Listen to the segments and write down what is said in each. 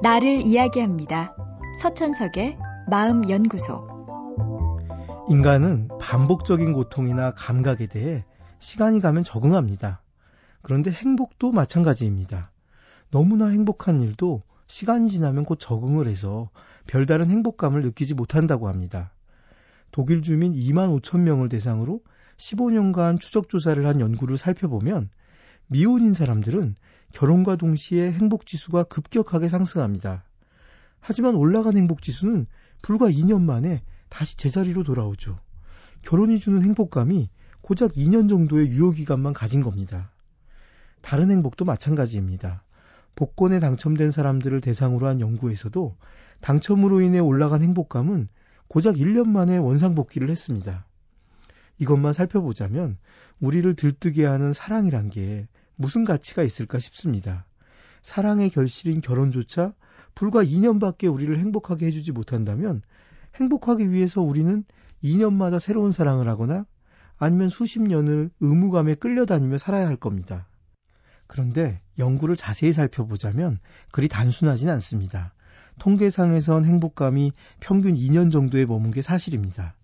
나를 이야기합니다. 서천석의 마음연구소. 인간은 반복적인 고통이나 감각에 대해 시간이 가면 적응합니다. 그런데 행복도 마찬가지입니다. 너무나 행복한 일도 시간이 지나면 곧 적응을 해서 별다른 행복감을 느끼지 못한다고 합니다. 독일 주민 2만 5천 명을 대상으로 15년간 추적 조사를 한 연구를 살펴보면 미혼인 사람들은 결혼과 동시에 행복 지수가 급격하게 상승합니다. 하지만 올라간 행복 지수는 불과 2년 만에 다시 제자리로 돌아오죠. 결혼이 주는 행복감이 고작 2년 정도의 유효기간만 가진 겁니다. 다른 행복도 마찬가지입니다. 복권에 당첨된 사람들을 대상으로 한 연구에서도 당첨으로 인해 올라간 행복감은 고작 1년 만에 원상복귀를 했습니다. 이것만 살펴보자면 우리를 들뜨게 하는 사랑이란 게 무슨 가치가 있을까 싶습니다. 사랑의 결실인 결혼조차 불과 2년밖에 우리를 행복하게 해주지 못한다면 행복하기 위해서 우리는 2년마다 새로운 사랑을 하거나 아니면 수십 년을 의무감에 끌려다니며 살아야 할 겁니다. 그런데 연구를 자세히 살펴보자면 그리 단순하진 않습니다. 통계상에선 행복감이 평균 2년 정도에 머문 게 사실입니다.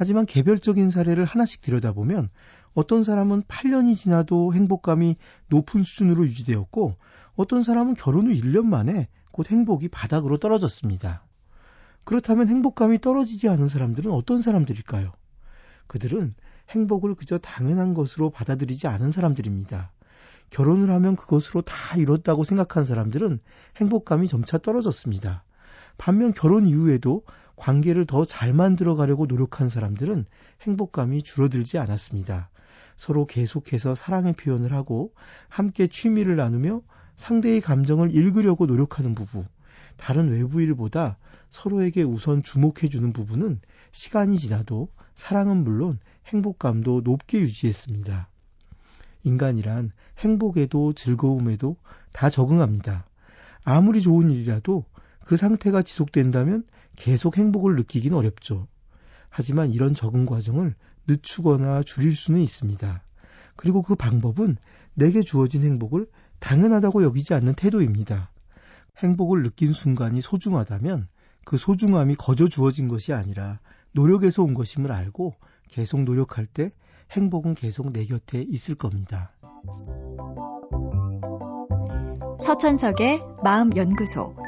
하지만 개별적인 사례를 하나씩 들여다보면 어떤 사람은 8년이 지나도 행복감이 높은 수준으로 유지되었고 어떤 사람은 결혼 후 1년 만에 곧 행복이 바닥으로 떨어졌습니다. 그렇다면 행복감이 떨어지지 않은 사람들은 어떤 사람들일까요? 그들은 행복을 그저 당연한 것으로 받아들이지 않은 사람들입니다. 결혼을 하면 그것으로 다 이뤘다고 생각한 사람들은 행복감이 점차 떨어졌습니다. 반면 결혼 이후에도 관계를 더 잘 만들어 가려고 노력한 사람들은 행복감이 줄어들지 않았습니다. 서로 계속해서 사랑의 표현을 하고 함께 취미를 나누며 상대의 감정을 읽으려고 노력하는 부부. 다른 외부 일보다 서로에게 우선 주목해주는 부분은 시간이 지나도 사랑은 물론 행복감도 높게 유지했습니다. 인간이란 행복에도 즐거움에도 다 적응합니다. 아무리 좋은 일이라도 그 상태가 지속된다면 계속 행복을 느끼긴 어렵죠. 하지만 이런 적응 과정을 늦추거나 줄일 수는 있습니다. 그리고 그 방법은 내게 주어진 행복을 당연하다고 여기지 않는 태도입니다. 행복을 느낀 순간이 소중하다면 그 소중함이 거저 주어진 것이 아니라 노력에서 온 것임을 알고 계속 노력할 때 행복은 계속 내 곁에 있을 겁니다. 서천석의 마음연구소.